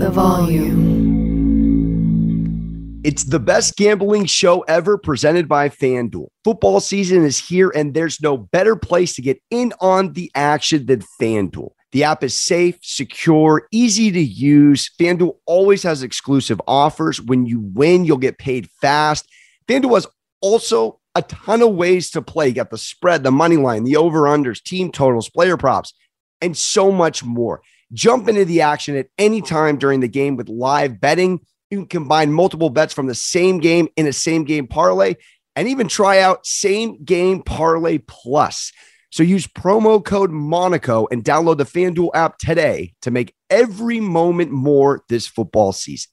the volume. It's the best gambling show ever presented by FanDuel. Football season is here, and there's no better place to get in on the action than FanDuel. The app is safe, secure, easy to use. FanDuel always has exclusive offers. When you win, you'll get paid fast. FanDuel has also a ton of ways to play. You got the spread, the money line, the over-unders, team totals, player props, and so much more. Jump into the action at any time during the game with live betting. You can combine multiple bets from the same game in a same game parlay and even try out same game parlay plus. So use promo code Monaco and download the FanDuel app today to make every moment more this football season.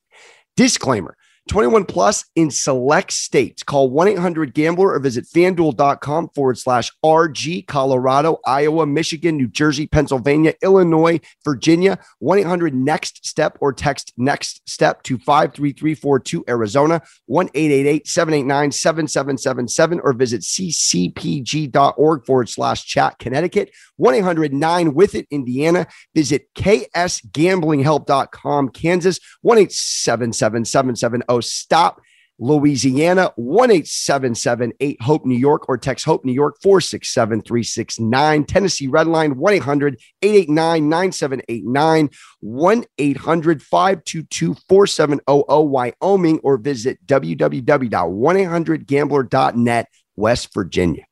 Disclaimer 21 plus in select states. Call 1 800 Gambler or visit fanduel.com forward slash RG, Colorado, Iowa, Michigan, New Jersey, Pennsylvania, Illinois, Virginia, 1 800 Next Step or text Next Step to 53342 Arizona, 1 888 789 7777 or visit ccpg.org forward slash chat Connecticut, 1 800 9 with it Indiana. Visit ksgamblinghelp.com Kansas, 1 877 770 stop Louisiana, 1 877 Hope New York, or text Hope New York 467 369. Tennessee Red Line, 1 800 889 9789, 1 800 522 4700 Wyoming, or visit www.1800gambler.net, West Virginia.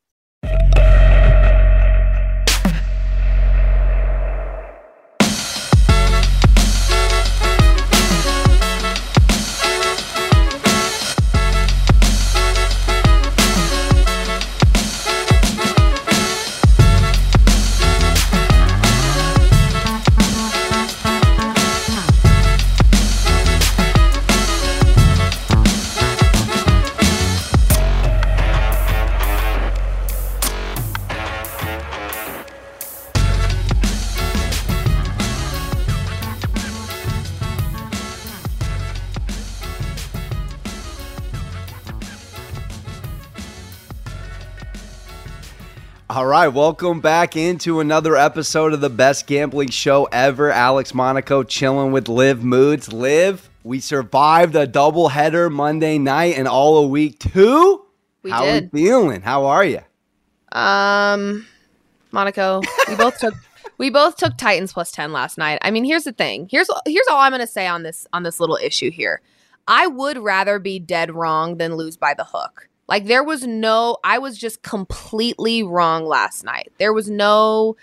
Right, welcome back into another episode of the best gambling show ever. Alex Monaco chilling with Liv Moods. Liv, we survived a double header Monday night and all of week two. We How did. we feeling? How are you? Um, Monaco, we both took we both took Titans plus ten last night. I mean, here's the thing. Here's here's all I'm gonna say on this on this little issue here. I would rather be dead wrong than lose by the hook. Like there was no, I was just completely wrong last night. There was no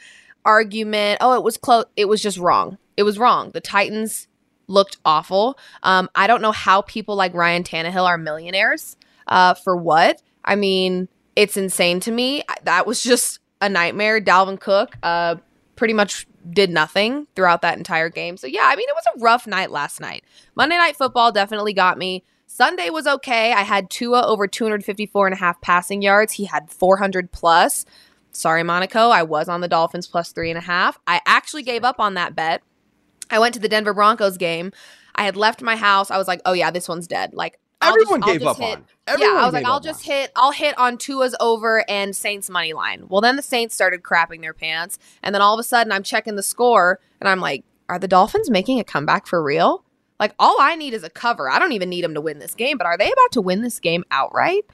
argument. Oh, it was close. It was just wrong. It was wrong. The Titans looked awful. Um, I don't know how people like Ryan Tannehill are millionaires. Uh, for what? I mean, it's insane to me. That was just a nightmare. Dalvin Cook, uh, pretty much did nothing throughout that entire game. So yeah, I mean, it was a rough night last night. Monday Night Football definitely got me. Sunday was okay. I had Tua over 254 and a half passing yards. He had 400 plus. Sorry, Monaco. I was on the Dolphins plus three and a half. I actually gave up on that bet. I went to the Denver Broncos game. I had left my house. I was like, oh yeah, this one's dead. Like I'll Everyone just- gave up hit- on. Everyone yeah, I was like, I'll just on. hit, I'll hit on Tua's over and Saints money line. Well, then the Saints started crapping their pants, and then all of a sudden, I'm checking the score, and I'm like, are the Dolphins making a comeback for real? Like, all I need is a cover. I don't even need them to win this game, but are they about to win this game outright?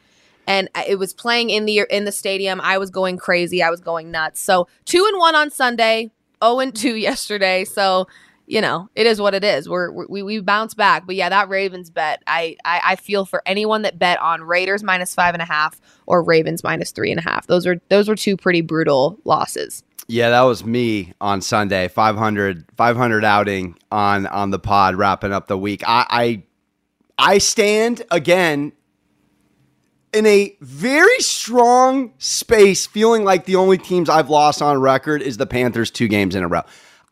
And uh, it was playing in the in the stadium. I was going crazy. I was going nuts. So two and one on Sunday, zero and two yesterday. So you know, it is what it is. We're, we we bounce back, but yeah, that Ravens bet, I, I I feel for anyone that bet on Raiders minus five and a half or Ravens minus three and a half. Those are those were two pretty brutal losses. Yeah, that was me on Sunday. 500, 500 outing on on the pod, wrapping up the week. I I, I stand again in a very strong space, feeling like the only teams I've lost on record is the Panthers two games in a row.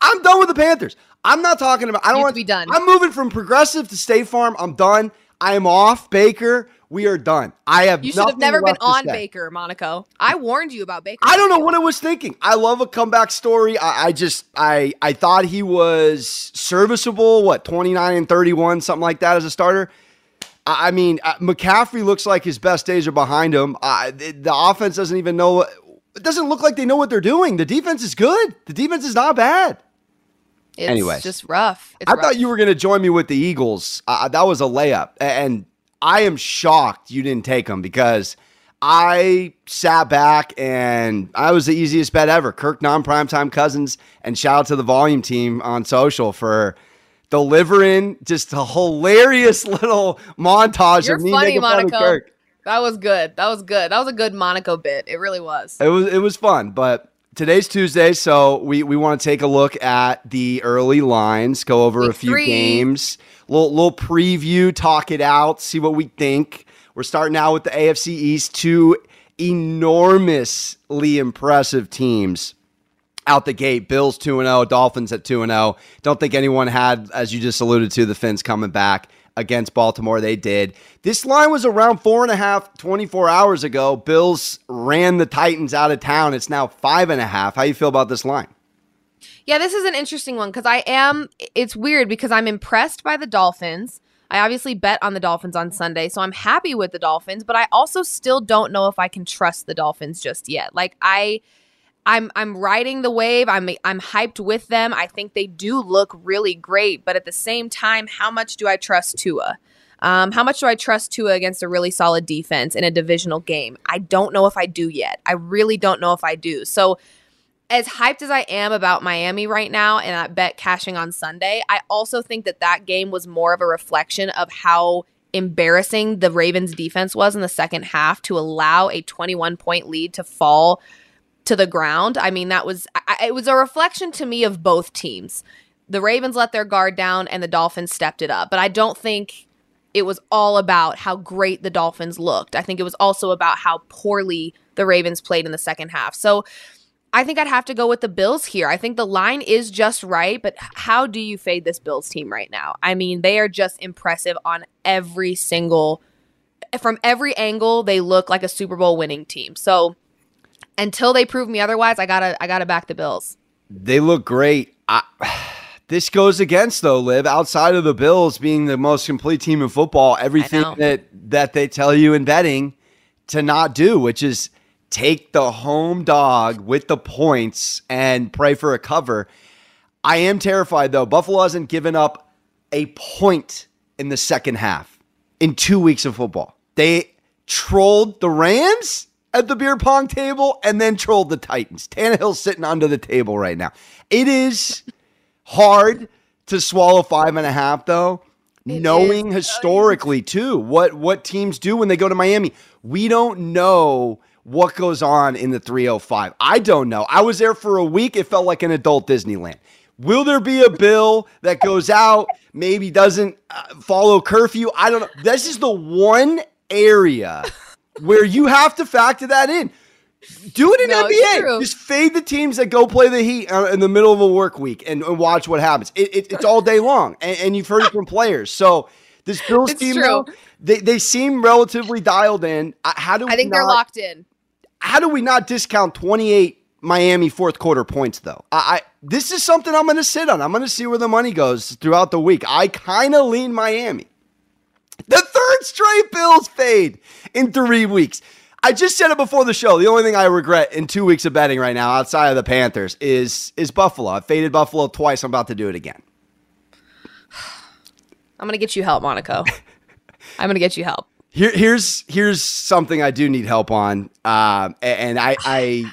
I'm done with the Panthers. I'm not talking about. I don't want to be done. I'm moving from Progressive to State Farm. I'm done. I am off Baker. We are done. I have. You should have never been on. Baker, Monaco. I warned you about Baker. I don't know what I was thinking. I love a comeback story. I, I just I I thought he was serviceable. What twenty nine and thirty one, something like that as a starter. I, I mean, uh, McCaffrey looks like his best days are behind him. Uh, the, the offense doesn't even know. It doesn't look like they know what they're doing. The defense is good. The defense is not bad. It's Anyways. just rough. It's I rough. thought you were going to join me with the Eagles. Uh, that was a layup. And I am shocked you didn't take them because I sat back and I was the easiest bet ever. Kirk non primetime cousins. And shout out to the volume team on social for delivering just a hilarious little montage You're of me funny, making fun of Kirk. That was good. That was good. That was a good Monaco bit. It really was. It was it was fun, but today's Tuesday, so we we want to take a look at the early lines, go over Week a few three. games, little little preview, talk it out, see what we think. We're starting out with the AFC East, two enormously impressive teams out the gate. Bills 2 0, Dolphins at 2 0. Don't think anyone had, as you just alluded to, the Finns coming back against Baltimore. They did. This line was around four and a half, 24 hours ago. Bills ran the Titans out of town. It's now five and a half. How you feel about this line? Yeah, this is an interesting one because I am. It's weird because I'm impressed by the Dolphins. I obviously bet on the Dolphins on Sunday, so I'm happy with the Dolphins, but I also still don't know if I can trust the Dolphins just yet. Like I I'm I'm riding the wave. I'm I'm hyped with them. I think they do look really great, but at the same time, how much do I trust Tua? Um, how much do I trust Tua against a really solid defense in a divisional game? I don't know if I do yet. I really don't know if I do. So as hyped as I am about Miami right now and that bet cashing on Sunday, I also think that that game was more of a reflection of how embarrassing the Ravens defense was in the second half to allow a 21 point lead to fall to the ground. I mean, that was I, it was a reflection to me of both teams. The Ravens let their guard down and the Dolphins stepped it up. But I don't think it was all about how great the Dolphins looked. I think it was also about how poorly the Ravens played in the second half. So I think I'd have to go with the Bills here. I think the line is just right, but how do you fade this Bills team right now? I mean, they are just impressive on every single from every angle. They look like a Super Bowl winning team. So until they prove me otherwise, I gotta I gotta back the Bills. They look great. I, this goes against though, Liv. Outside of the Bills being the most complete team in football, everything that that they tell you in betting to not do, which is take the home dog with the points and pray for a cover. I am terrified though. Buffalo hasn't given up a point in the second half in two weeks of football. They trolled the Rams at the beer pong table and then trolled the Titans. Tannehill's sitting under the table right now. It is hard to swallow five and a half though. It knowing is. historically too what what teams do when they go to Miami. We don't know what goes on in the 305. I don't know. I was there for a week. It felt like an adult Disneyland. Will there be a bill that goes out, maybe doesn't uh, follow curfew? I don't know. This is the one area where you have to factor that in. Do it in No, NBA. Just fade the teams that go play the Heat uh, in the middle of a work week and, and watch what happens. It, it, it's all day long, and, and you've heard it from players. So this Bills It's team, though, they they seem relatively dialed in. Uh, How do we I think they're locked in. how do we not discount 28 Miami fourth quarter points though? I, I this is something I'm going to sit on. I'm going to see where the money goes throughout the week. I kind of lean Miami. The third straight Bills fade in 3 weeks. I just said it before the show. The only thing I regret in 2 weeks of betting right now outside of the Panthers is is Buffalo. I faded Buffalo twice. I'm about to do it again. I'm gonna get you help, Monaco. I'm gonna get you help. Here, here's here's something I do need help on, um, and I I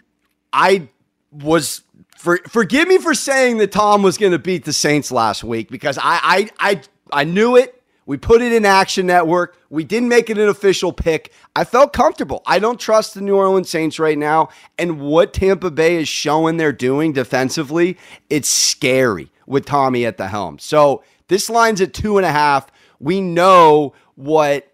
I was for forgive me for saying that Tom was going to beat the Saints last week because I I I I knew it. We put it in Action Network. We didn't make it an official pick. I felt comfortable. I don't trust the New Orleans Saints right now, and what Tampa Bay is showing they're doing defensively, it's scary with Tommy at the helm. So this line's at two and a half. We know what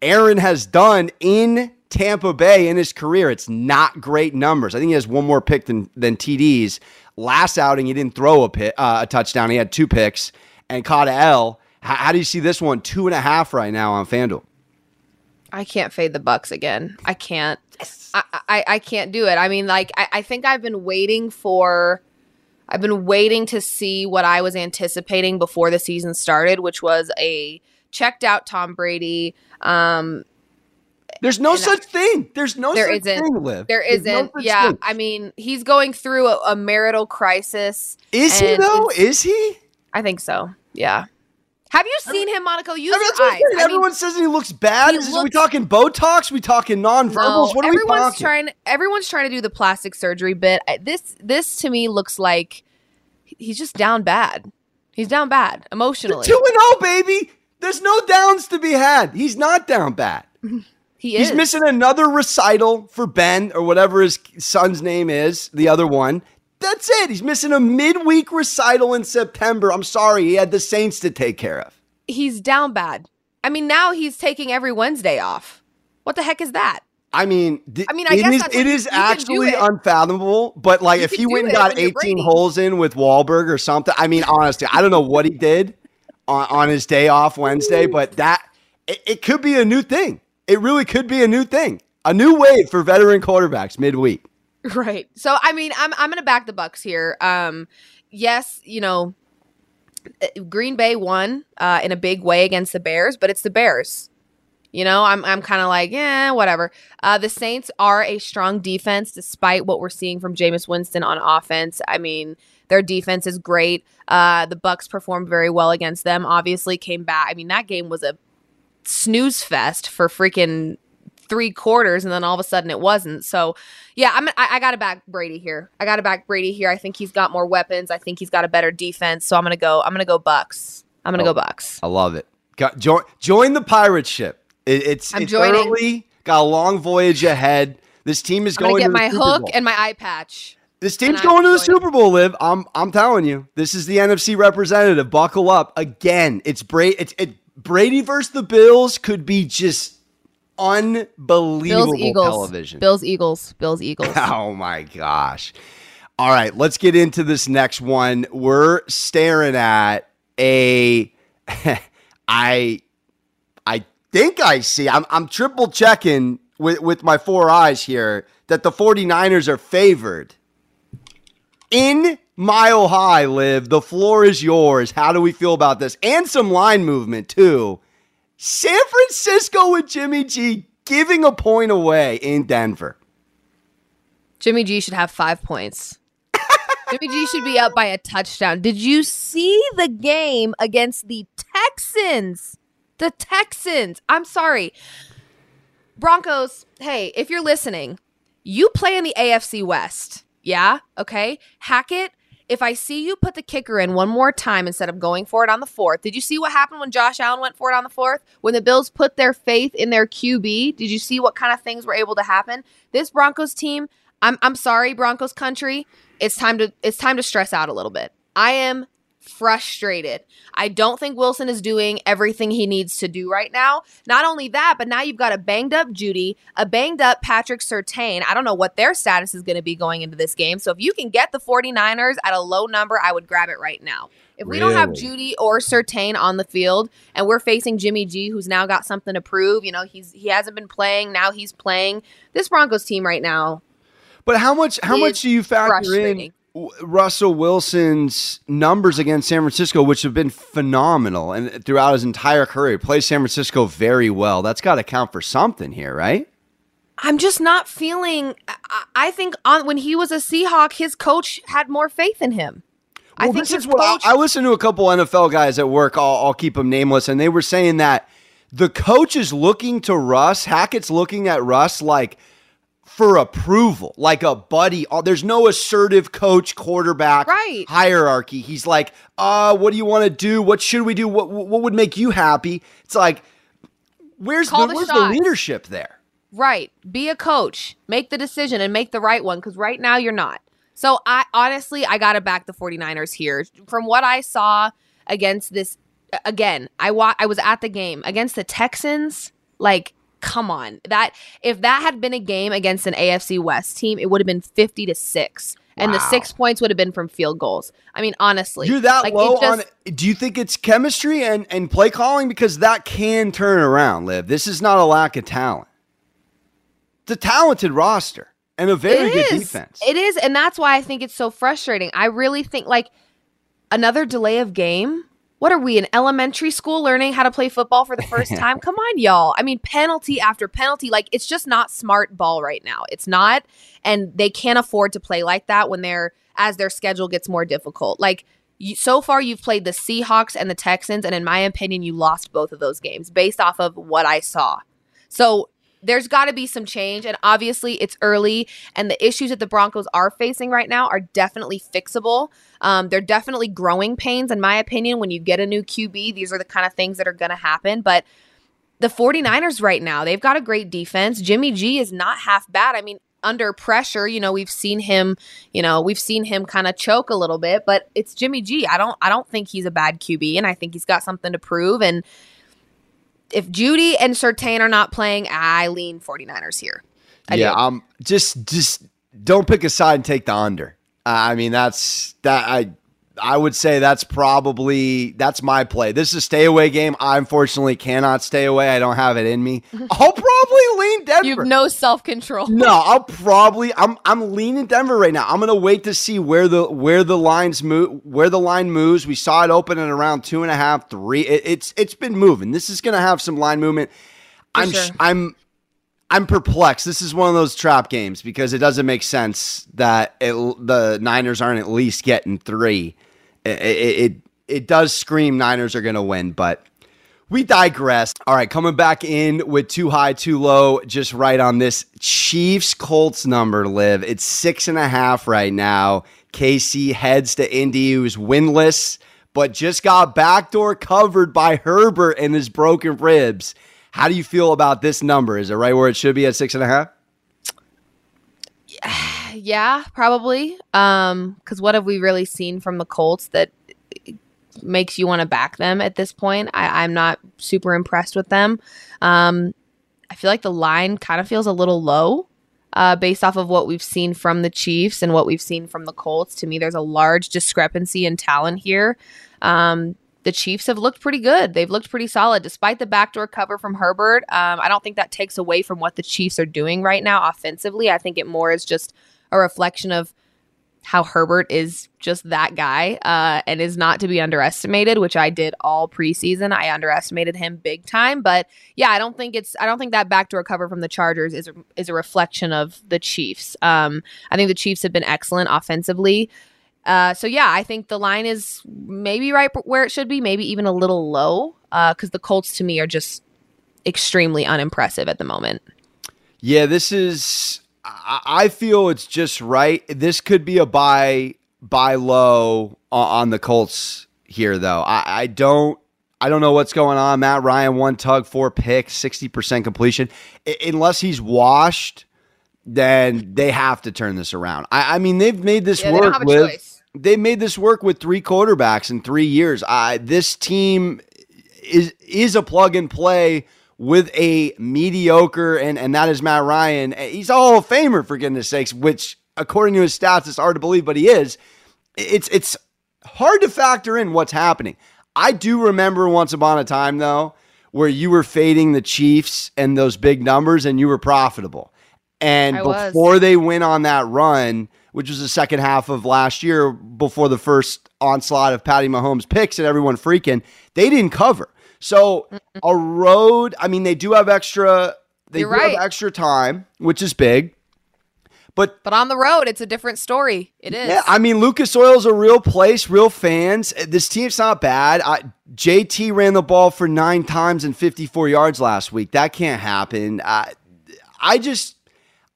Aaron has done in Tampa Bay in his career. It's not great numbers. I think he has one more pick than than TDs. Last outing, he didn't throw a uh, a touchdown. He had two picks and caught L. How, how do you see this one? Two and a half right now on FanDuel. I can't fade the Bucks again. I can't. I, I I can't do it. I mean, like I, I think I've been waiting for. I've been waiting to see what I was anticipating before the season started, which was a checked out Tom Brady. Um, There's no And such thing. There's no There such isn't. thing, Liv. There there's isn't. such yeah, thing. I mean, he's going through a, a marital crisis. Is he though? Is he? I think so. Yeah. Have you seen him, Monaco? Use I mean, your eyes. I mean, Everyone says he looks bad. he Is are we talking Botox? we talking nonverbals? no, what are we talking? everyone's trying. Everyone's trying to do the plastic surgery bit. This, this to me looks like he's just down bad. He's down bad emotionally. Two and zero, baby. There's no downs to be had. He's not down bad. he is He's missing another recital for Ben or whatever his son's name is, the other one. That's it. He's missing a midweek recital in September. I'm sorry. He had the Saints to take care of. He's down bad. I mean, now he's taking every Wednesday off. What the heck is that? I mean, th- I mean, I it guess is- it is you can do actually it. unfathomable. But like, You if he went and got 18 holes in with Wahlberg or something, I mean, honestly, I don't know what he did on, on his day off Wednesday, but that it, it could be a new thing. It really could be a new thing, a new wave for veteran quarterbacks midweek. Right. So I mean, I'm I'm gonna back the Bucks here. Um, yes, you know, uh, Green Bay won uh, in a big way against the Bears, but it's the Bears. You know, I'm I'm kind of like, yeah, whatever. Uh, the Saints are a strong defense, despite what we're seeing from Jameis Winston on offense. I mean, their defense is great. Uh, the Bucks performed very well against them. Obviously, came back. I mean, that game was a snooze fest for freaking three quarters, and then all of a sudden it wasn't. So, yeah, I'm I, I got to back Brady here. I got to back Brady here. I think he's got more weapons. I think he's got a better defense. So I'm gonna go. I'm gonna go Bucks. I'm gonna Oh. go Bucks. I love it. Got, join, join the pirate ship. It, it's, I'm it's joining. early, got a long voyage ahead. This team is I'm gonna get to the my Super hook Bowl. and my eye patch. This team's And I'm going to the joining. Super Bowl, Liv. I'm I'm telling you. This is the NFC representative. Buckle up. Again, it's Brady it's it Brady versus the Bills could be just unbelievable Bills Eagles. television. Bills Eagles. Bills Eagles. Oh my gosh. All right, let's get into this next one. We're staring at a I I think I see. I'm I'm triple checking with with my four eyes here that the 49ers are favored. In Mile High, Liv. The floor is yours. How do we feel about this? And some line movement too. San Francisco with Jimmy G giving a point away in Denver. Jimmy G should have five points. Jimmy G should be up by a touchdown. Did you see the game against the Texans? The Texans. I'm sorry. Broncos, hey, if you're listening, you play in the AFC West. Yeah? Okay. Hackett, if I see you put the kicker in one more time instead of going for it on the fourth, did you see what happened when Josh Allen went for it on the fourth? When the Bills put their faith in their QB, did you see what kind of things were able to happen? This Broncos team, I'm I'm sorry, Broncos country. It's time to it's time to stress out a little bit. I am frustrated. I don't think Wilson is doing everything he needs to do right now. Not only that, but now you've got a banged up Jeudy, a banged up Patrick Surtain. I don't know what their status is going to be going into this game. So if you can get the 49ers at a low number, I would grab it right now. If we don't have Jeudy or Surtain on the field and we're facing Jimmy G who's now got something to prove, you know, he's he hasn't been playing, now he's playing. This Broncos team right now But how much how much do you factor in Russell Wilson's numbers against San Francisco, which have been phenomenal and throughout his entire career, plays San Francisco very well. That's got to count for something here, right? I'm just not feeling. I, think on when he was a Seahawk, his coach had more faith in him. I think this his is what. I, I listened to a couple NFL guys at work. I'll, I'll keep them nameless, and they were saying that the coach is looking to Russ. Hackett's looking at Russ like for approval, like a buddy. Uh, There's no assertive coach quarterback Right. hierarchy. He's like, uh, what do you want to do? What should we do? What what would make you happy? It's like, where's Call the, the where's the leadership there? right, be a coach, make the decision, and make the right one. Because right now you're not. So I honestly, I gotta back the 49ers here. From what I saw against this, again, I wa- I was at the game against the Texans. Like, come on, that if that had been a game against an AFC West team, it would have been 50 to six. And the six points would have been from field goals. I mean, honestly, You're that like, low just- on. Do you think it's chemistry and and play calling because that can turn around? Liv, this is not a lack of talent. It's a talented roster and a very good defense. It is, and that's why I think it's so frustrating. I really think like another delay of game what are we in elementary school learning how to play football for the first time? Come on, y'all. I mean, penalty after penalty. Like, it's just not smart ball right now. It's not. And they can't afford to play like that when they're, as their schedule gets more difficult. Like, you, so far, you've played the Seahawks and the Texans. And in my opinion, you lost both of those games based off of what I saw. So, there's got to be some change. And obviously, it's early, and the issues that the Broncos are facing right now are definitely fixable. Um, they're definitely growing pains, in my opinion. When you get a new QB, these are the kind of things that are going to happen. But the 49ers right now, they've got a great defense. Jimmy G is not half bad. I mean, under pressure, you know, we've seen him, you know, we've seen him kind of choke a little bit, but it's Jimmy G. I don't I don't think he's a bad QB and I think he's got something to prove and if Jeudy and Surtain are not playing, I lean 49ers here. I yeah, do. um just just don't pick a side and take the under. I mean, that's that I I would say that's probably that's my play. This is a stay away game. I unfortunately cannot stay away. I don't have it in me. I'll probably lean Denver. You have no self control. No, I'll probably I'm I'm leaning Denver right now. I'm gonna wait to see where the where the lines move where the line moves. We saw it open at around two and a half, three. It, it's it's been moving. This is gonna have some line movement. For I'm sure. I'm I'm perplexed. This is one of those trap games because it doesn't make sense that it, the Niners aren't at least getting three. It, it, it, does scream Niners are going to win, but we digress. All right, coming back in with too high, too low, just right on this Chiefs Colts number, Liv. It's six and a half right now. KC heads to Indy, who's winless, but just got backdoor covered by Herbert and his broken ribs. How do you feel about this number? Is it right where it should be at six and a half? Yeah, probably. Um, because what have we really seen from the Colts that makes you want to back them at this point? I, I'm not super impressed with them. Um, I feel like the line kind of feels a little low. Uh, based off of what we've seen from the Chiefs and what we've seen from the Colts, to me, there's a large discrepancy in talent here. Um, the Chiefs have looked pretty good. They've looked pretty solid despite the backdoor cover from Herbert. Um, I don't think that takes away from what the Chiefs are doing right now offensively. I think it more is just a reflection of how Herbert is just that guy uh, and is not to be underestimated, which I did all preseason. I underestimated him big time, but yeah, I don't think it's I don't think that backdoor cover from the Chargers is a, is a reflection of the Chiefs. Um, I think the Chiefs have been excellent offensively. Uh, so yeah, I think the line is maybe right where it should be, maybe even a little low, because uh, the Colts to me are just extremely unimpressive at the moment. Yeah, this is. I feel it's just right. This could be a buy buy low on the Colts here, though. I, I don't. I don't know what's going on. Matt Ryan, one tug, four picks, sixty percent completion. I, unless he's washed, then they have to turn this around. I, I mean, they've made this yeah, work with. Choice they made this work with three quarterbacks in three years. Uh, this team is is a plug and play with a mediocre, and and that is Matt Ryan. Eh, he's a Hall of Famer for goodness sakes, which according to his stats, it's hard to believe, but he is. It's it's hard to factor in what's happening. I do remember once upon a time though, where you were fading the Chiefs and those big numbers, and you were profitable. And I before was. they went on that run which was the second half of last year before the first onslaught of Patty Mahomes picks and everyone freaking, they didn't cover. So a road, I mean, they do have extra, they You're do right. have extra time, which is big. But but on the road, it's a different story. It is. Yeah, I mean, Lucas Oil is a real place, real fans. Uh, this team's not bad. I, JT ran the ball for nine times and 54 yards last week. That can't happen. I, I just,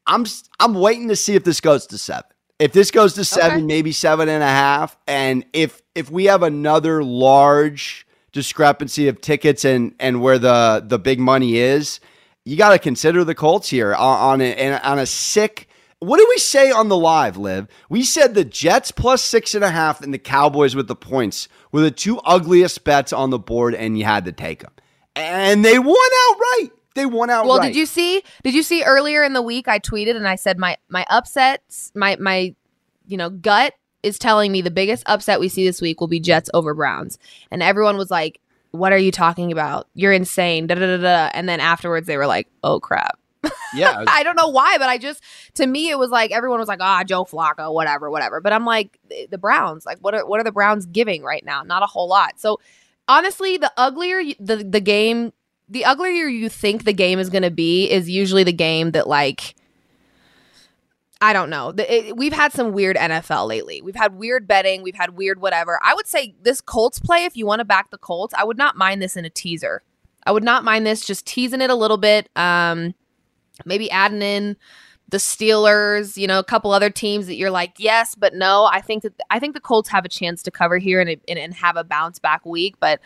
I'm, I'm waiting to see if this goes to seven. If this goes to seven, okay. maybe seven and a half, and if if we have another large discrepancy of tickets and and where the the big money is, you got to consider the Colts here on, on a, on a sick. What did we say on the live, Liv? We said the Jets plus six and a half and the Cowboys with the points were the two ugliest bets on the board, and you had to take them, and they won outright. They won outright. Well, did you see? Did you see earlier in the week? I tweeted and I said my my upsets, my my, you know, gut is telling me the biggest upset we see this week will be Jets over Browns, and everyone was like, "What are you talking about? You're insane!" Da da da da. And then afterwards, they were like, "Oh crap." Yeah. I don't know why, but I just to me it was like everyone was like, "Ah, Joe Flacco, whatever, whatever." But I'm like, the Browns, like what are what are the Browns giving right now? Not a whole lot. So honestly, the uglier the the game, the uglier you think the game is going to be, is usually the game that like. I don't know. It, we've had some weird NFL lately. We've had weird betting. We've had weird whatever. I would say this Colts play, if you want to back the Colts, I would not mind this in a teaser. I would not mind this just teasing it a little bit. Um, maybe adding in the Steelers, you know, a couple other teams that you're like, yes, but no. I think that I think the Colts have a chance to cover here and and, and have a bounce back week, but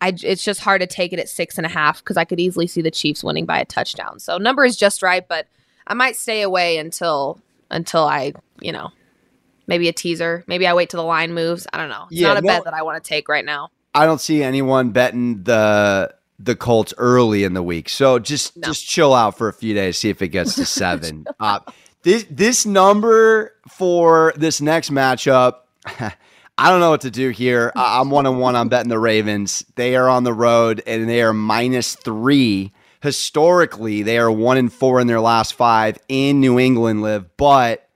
I, it's just hard to take it at six and a half because I could easily see the Chiefs winning by a touchdown. So number is just right, but I might stay away until until I, you know, maybe a teaser. Maybe I wait till the line moves. I don't know. It's yeah, not a no, bet that I want to take right now. I don't see anyone betting the the Colts early in the week. So just no. just chill out for a few days, see if it gets to seven. uh, this this number for this next matchup, I don't know what to do here. I'm one on one. I'm betting the Ravens. They are on the road and they are minus three. Historically, they are one and four in their last five in New England Liv, but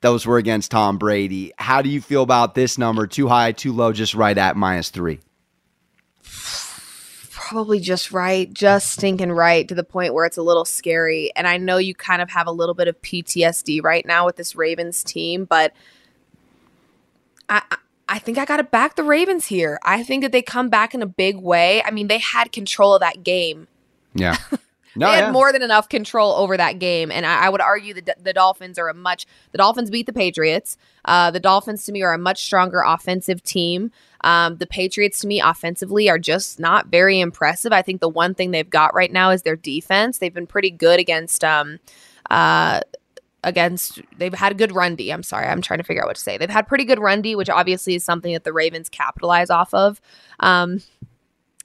those were against Tom Brady. How do you feel about this number? Too high, too low, just right at minus three? probably just right, just stinking right to the point where it's a little scary. And I know you kind of have a little bit of PTSD right now with this Ravens team, but I I think I got to back the Ravens here. I think that they come back in a big way. I mean, they had control of that game. Yeah. No, they had yeah. more than enough control over that game, and I, I would argue that the Dolphins are a much. The Dolphins beat the Patriots. Uh, the Dolphins to me are a much stronger offensive team. Um, the Patriots, to me, offensively, are just not very impressive. I think the one thing they've got right now is their defense. They've been pretty good against. Um, uh, against they've had a good run D. I'm sorry, I'm trying to figure out what to say. They've had pretty good run D, which obviously is something that the Ravens capitalize off of. Um,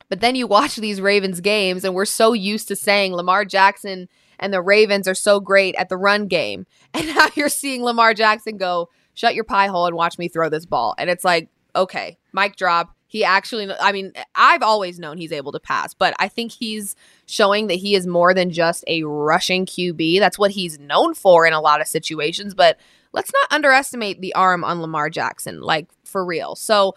but then you watch these Ravens games, and we're so used to saying Lamar Jackson and the Ravens are so great at the run game, and now you're seeing Lamar Jackson go, "Shut your pie hole and watch me throw this ball," and it's like, okay, mic drop. He actually, I mean, I've always known he's able to pass, but I think he's showing that he is more than just a rushing QB. That's what he's known for in a lot of situations. But let's not underestimate the arm on Lamar Jackson, like for real. So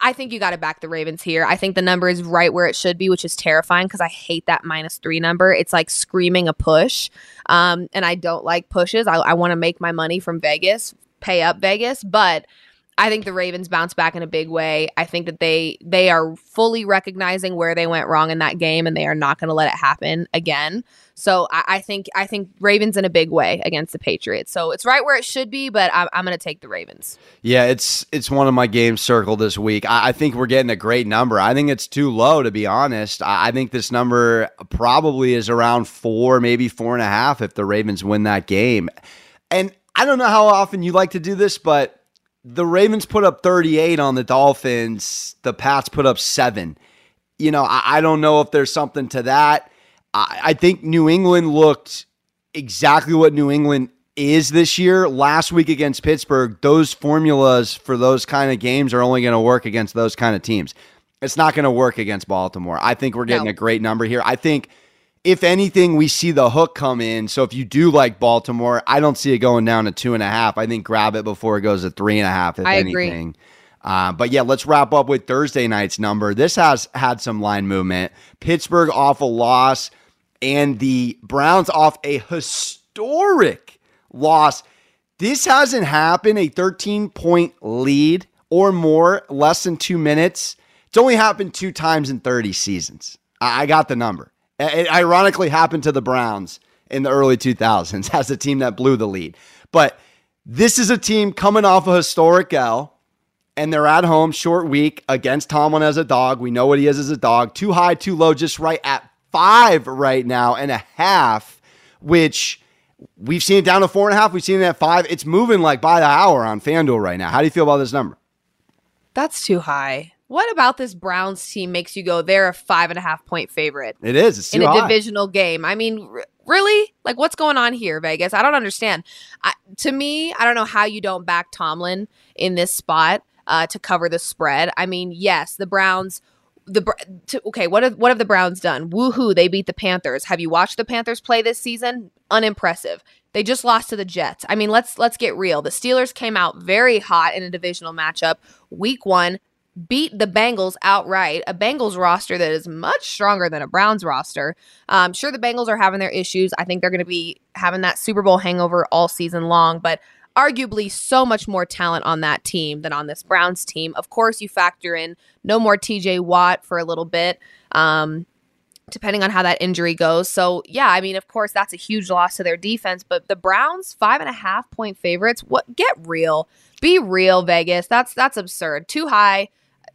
I think you got to back the Ravens here. I think the number is right where it should be, which is terrifying because I hate that minus three number. It's like screaming a push. Um, and I don't like pushes. I, I want to make my money from Vegas, pay up Vegas, but I think the Ravens bounce back in a big way. I think that they they are fully recognizing where they went wrong in that game, and they are not going to let it happen again. So I, I, think I think Ravens in a big way against the Patriots. So it's right where it should be, but I'm, I'm going to take the Ravens. Yeah, it's it's one of my games circled this week. I, I, think we're getting a great number. I think it's too low to be honest. I, I think this number probably is around four, maybe four and a half if the Ravens win that game. And I don't know how often you like to do this, but the Ravens put up 38 on the Dolphins. The Pats put up seven. You know, I, I don't know if there's something to that. I, I think New England looked exactly what New England is this year. Last week against Pittsburgh, those formulas for those kind of games are only going to work against those kind of teams. It's not going to work against Baltimore. I think we're getting no. a great number here. I think if anything, we see the hook come in. So if you do like Baltimore, I don't see it going down to two and a half. I think grab it before it goes to three and a half, if I anything. Uh, but yeah, let's wrap up with Thursday night's number. This has had some line movement. Pittsburgh off a loss, and the Browns off a historic loss. This hasn't happened, a 13 point lead or more, less than two minutes. It's only happened two times in 30 seasons. I got the number. It ironically happened to the Browns in the early 2000s as a team that blew the lead. But this is a team coming off a historic L, and they're at home, short week against Tomlin as a dog. We know what he is as a dog. Too high, too low, just right at five right now and a half, which we've seen it down to four and a half. We've seen it at five. It's moving like by the hour on FanDuel right now. How do you feel about this number? That's too high. What about this Browns team makes you go, they're a five and a half point favorite? It is. in a high. divisional game. I mean, r- really? Like, what's going on here, Vegas? I don't understand. I, to me, I don't know how you don't back Tomlin in this spot uh, to cover the spread. I mean, yes, the Browns. The to, okay, what have what have the Browns done? Woohoo! They beat the Panthers. Have you watched the Panthers play this season? Unimpressive. They just lost to the Jets. I mean, let's let's get real. The Steelers came out very hot in a divisional matchup. Week one, beat the Bengals outright, a Bengals roster that is much stronger than a Browns roster. Um, sure, the Bengals are having their issues. I think they're going to be having that Super Bowl hangover all season long, but arguably so much more talent on that team than on this Browns team. Of course, you factor in no more TJ Watt for a little bit. Um, depending on how that injury goes. So, yeah, I mean, of course, that's a huge loss to their defense, but the Browns, five and a half point favorites, what get real. Be real, Vegas. That's that's absurd. Too high.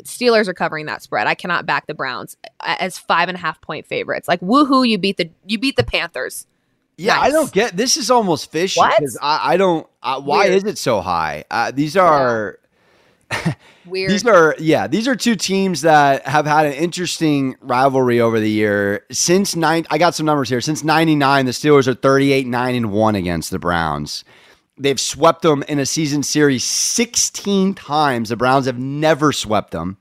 Steelers are covering that spread. I cannot back the Browns as five and a half point favorites. Like woohoo, you beat the you beat the Panthers. Yeah, nice. I don't get this. Is almost fishy because I, I, don't. Uh, why Weird. is it so high? Uh, these are. Yeah. Weird. these are yeah. These are two teams that have had an interesting rivalry over the year. Since nine, I got some numbers here. Since '99, the Steelers are 38 nine and one against the Browns. They've swept them in a season series 16 times. The Browns have never swept them.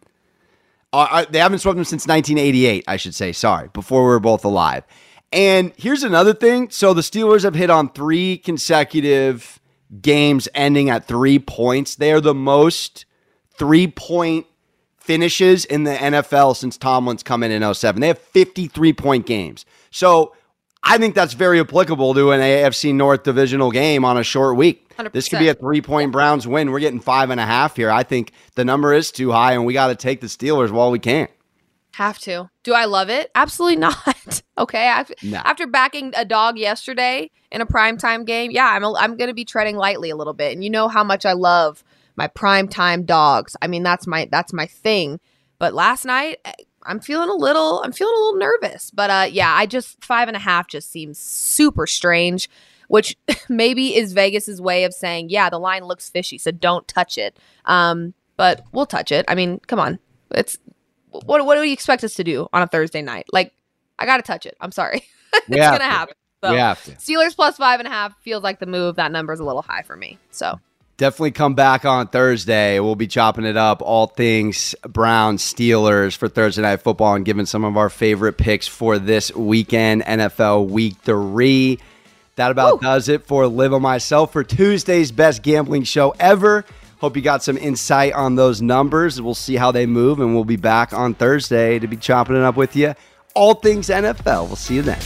Uh, uh they haven't swept them since 1988, I should say. Sorry, before we were both alive. And here's another thing. So the Steelers have hit on three consecutive games ending at three points. They are the most three point finishes in the NFL since Tomlin's come in in 07. They have 53 point games. So I think that's very applicable to an AFC North divisional game on a short week. 100%. This could be a three point Browns win. We're getting five and a half here. I think the number is too high, and we got to take the Steelers while we can. Have to. Do I love it? Absolutely not. okay. After, no. after backing a dog yesterday in a primetime game, yeah, I'm, a, I'm going to be treading lightly a little bit. And you know how much I love my primetime dogs. I mean, that's my that's my thing. But last night, eh, I'm feeling a little I'm feeling a little nervous. But uh yeah, I just five and a half just seems super strange, which maybe is Vegas's way of saying, yeah, the line looks fishy, so don't touch it. Um, but we'll touch it. I mean, come on. It's what what do you expect us to do on a Thursday night? Like, I gotta touch it. I'm sorry. it's gonna to. happen. So, we have to. Steelers plus five and a half feels like the move. That number is a little high for me. So definitely come back on Thursday. We'll be chopping it up, all things Brown Steelers for Thursday Night Football and giving some of our favorite picks for this weekend, NFL Week 3. That about does it for Liv on myself for Tuesday's best gambling show ever. Hope you got some insight on those numbers. We'll see how they move, and we'll be back on Thursday to be chopping it up with you. All things NFL. We'll see you then.